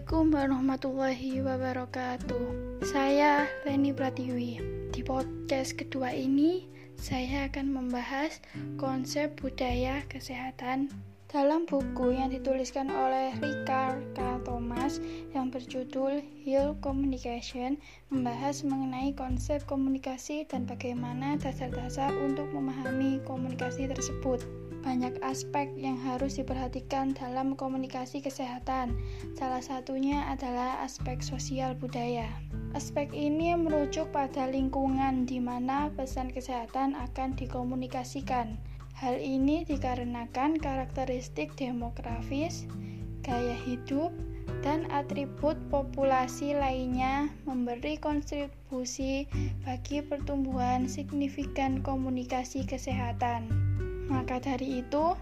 Assalamualaikum warahmatullahi wabarakatuh. Saya Leni Pratiwi. Di podcast kedua ini, saya akan membahas konsep budaya kesehatan dalam buku yang dituliskan oleh Richard K. Thomas yang berjudul Heal Communication membahas mengenai konsep komunikasi dan bagaimana dasar-dasar untuk memahami komunikasi tersebut. Banyak aspek yang harus diperhatikan dalam komunikasi kesehatan. Salah satunya adalah aspek sosial budaya. Aspek ini merujuk pada lingkungan di mana pesan kesehatan akan dikomunikasikan. Hal ini dikarenakan karakteristik demografis, gaya hidup, dan atribut populasi lainnya memberi kontribusi bagi pertumbuhan signifikan komunikasi kesehatan. Maka dari itu,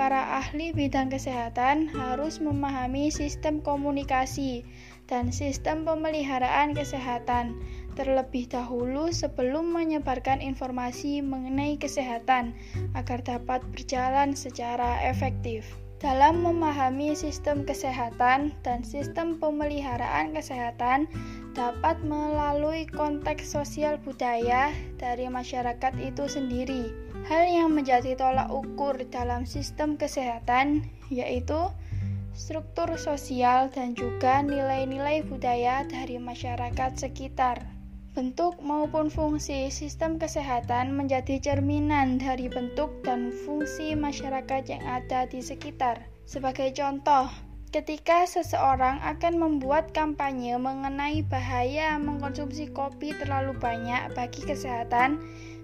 para ahli bidang kesehatan harus memahami sistem komunikasi dan sistem pemeliharaan kesehatan terlebih dahulu sebelum menyebarkan informasi mengenai kesehatan agar dapat berjalan secara efektif. Dalam memahami sistem kesehatan dan sistem pemeliharaan kesehatan dapat melalui konteks sosial budaya dari masyarakat itu sendiri. Hal yang menjadi tolak ukur dalam sistem kesehatan yaitu struktur sosial dan juga nilai-nilai budaya dari masyarakat sekitar. Bentuk maupun fungsi sistem kesehatan menjadi cerminan dari bentuk dan fungsi masyarakat yang ada di sekitar. Sebagai contoh, ketika seseorang akan membuat kampanye mengenai bahaya mengkonsumsi kopi terlalu banyak bagi kesehatan,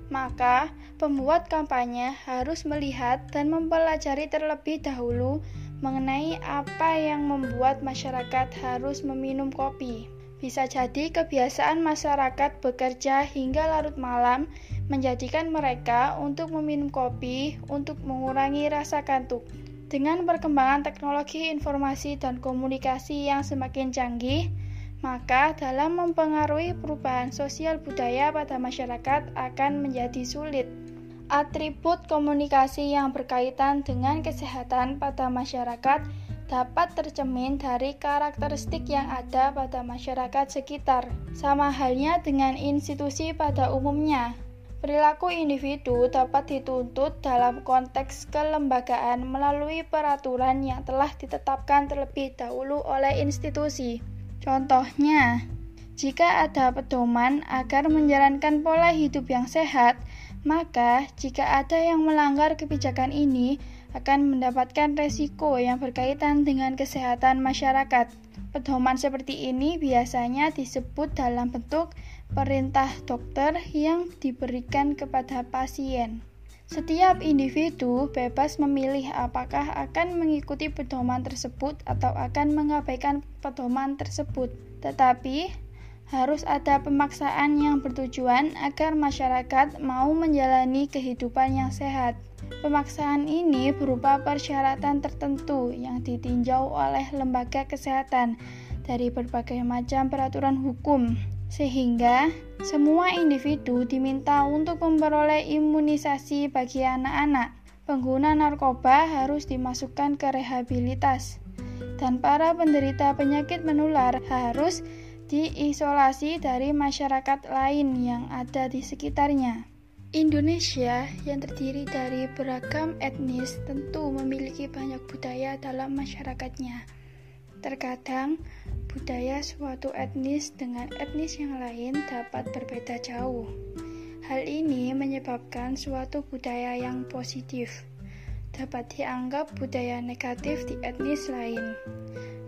maka pembuat kampanye harus melihat dan mempelajari terlebih dahulu mengenai apa yang membuat masyarakat harus meminum kopi. Bisa jadi kebiasaan masyarakat bekerja hingga larut malam menjadikan mereka untuk meminum kopi untuk mengurangi rasa kantuk. Dengan perkembangan teknologi informasi dan komunikasi yang semakin canggih, maka dalam mempengaruhi perubahan sosial budaya pada masyarakat akan menjadi sulit. Atribut komunikasi yang berkaitan dengan kesehatan pada masyarakat dapat tercemin dari karakteristik yang ada pada masyarakat sekitar, sama halnya dengan institusi pada umumnya. Perilaku individu dapat dituntut dalam konteks kelembagaan melalui peraturan yang telah ditetapkan terlebih dahulu oleh institusi. Contohnya, jika ada pedoman agar menjalankan pola hidup yang sehat, maka jika ada yang melanggar kebijakan ini, akan mendapatkan resiko yang berkaitan dengan kesehatan masyarakat. Pedoman seperti ini biasanya disebut dalam bentuk perintah dokter yang diberikan kepada pasien. Setiap individu bebas memilih apakah akan mengikuti pedoman tersebut atau akan mengabaikan pedoman tersebut. Tetapi, harus ada pemaksaan yang bertujuan agar masyarakat mau menjalani kehidupan yang sehat. Pemaksaan ini berupa persyaratan tertentu yang ditinjau oleh lembaga kesehatan dari berbagai macam peraturan hukum, sehingga semua individu diminta untuk memperoleh imunisasi bagi anak-anak. Pengguna narkoba harus dimasukkan ke rehabilitas, dan para penderita penyakit menular harus diisolasi dari masyarakat lain yang ada di sekitarnya. Indonesia yang terdiri dari beragam etnis tentu memiliki banyak budaya dalam masyarakatnya. Terkadang, budaya suatu etnis dengan etnis yang lain dapat berbeda jauh. Hal ini menyebabkan suatu budaya yang positif dapat dianggap budaya negatif di etnis lain,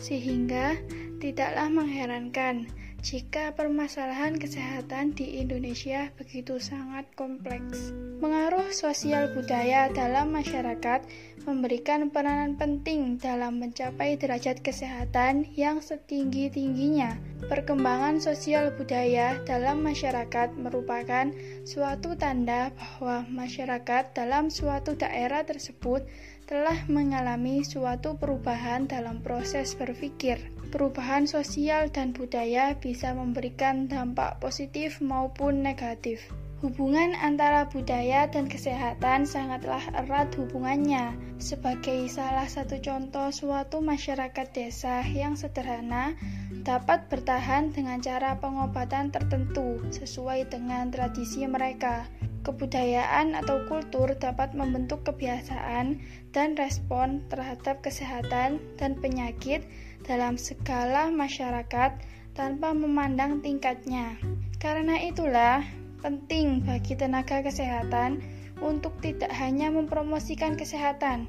sehingga tidaklah mengherankan jika permasalahan kesehatan di Indonesia begitu sangat kompleks. Pengaruh sosial budaya dalam masyarakat memberikan peranan penting dalam mencapai derajat kesehatan yang setinggi-tingginya. Perkembangan sosial budaya dalam masyarakat merupakan suatu tanda bahwa masyarakat dalam suatu daerah tersebut telah mengalami suatu perubahan dalam proses berpikir. Perubahan sosial dan budaya bisa memberikan dampak positif maupun negatif. Hubungan antara budaya dan kesehatan sangatlah erat hubungannya. Sebagai salah satu contoh suatu masyarakat desa yang sederhana dapat bertahan dengan cara pengobatan tertentu sesuai dengan tradisi mereka. Kebudayaan atau kultur dapat membentuk kebiasaan dan respon terhadap kesehatan dan penyakit dalam segala masyarakat tanpa memandang tingkatnya. Karena itulah, penting bagi tenaga kesehatan untuk tidak hanya mempromosikan kesehatan,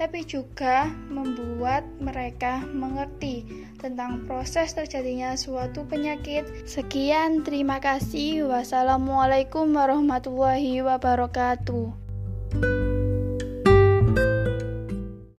tapi juga membuat mereka mengerti tentang proses terjadinya suatu penyakit. Sekian, terima kasih. Wassalamualaikum warahmatullahi wabarakatuh.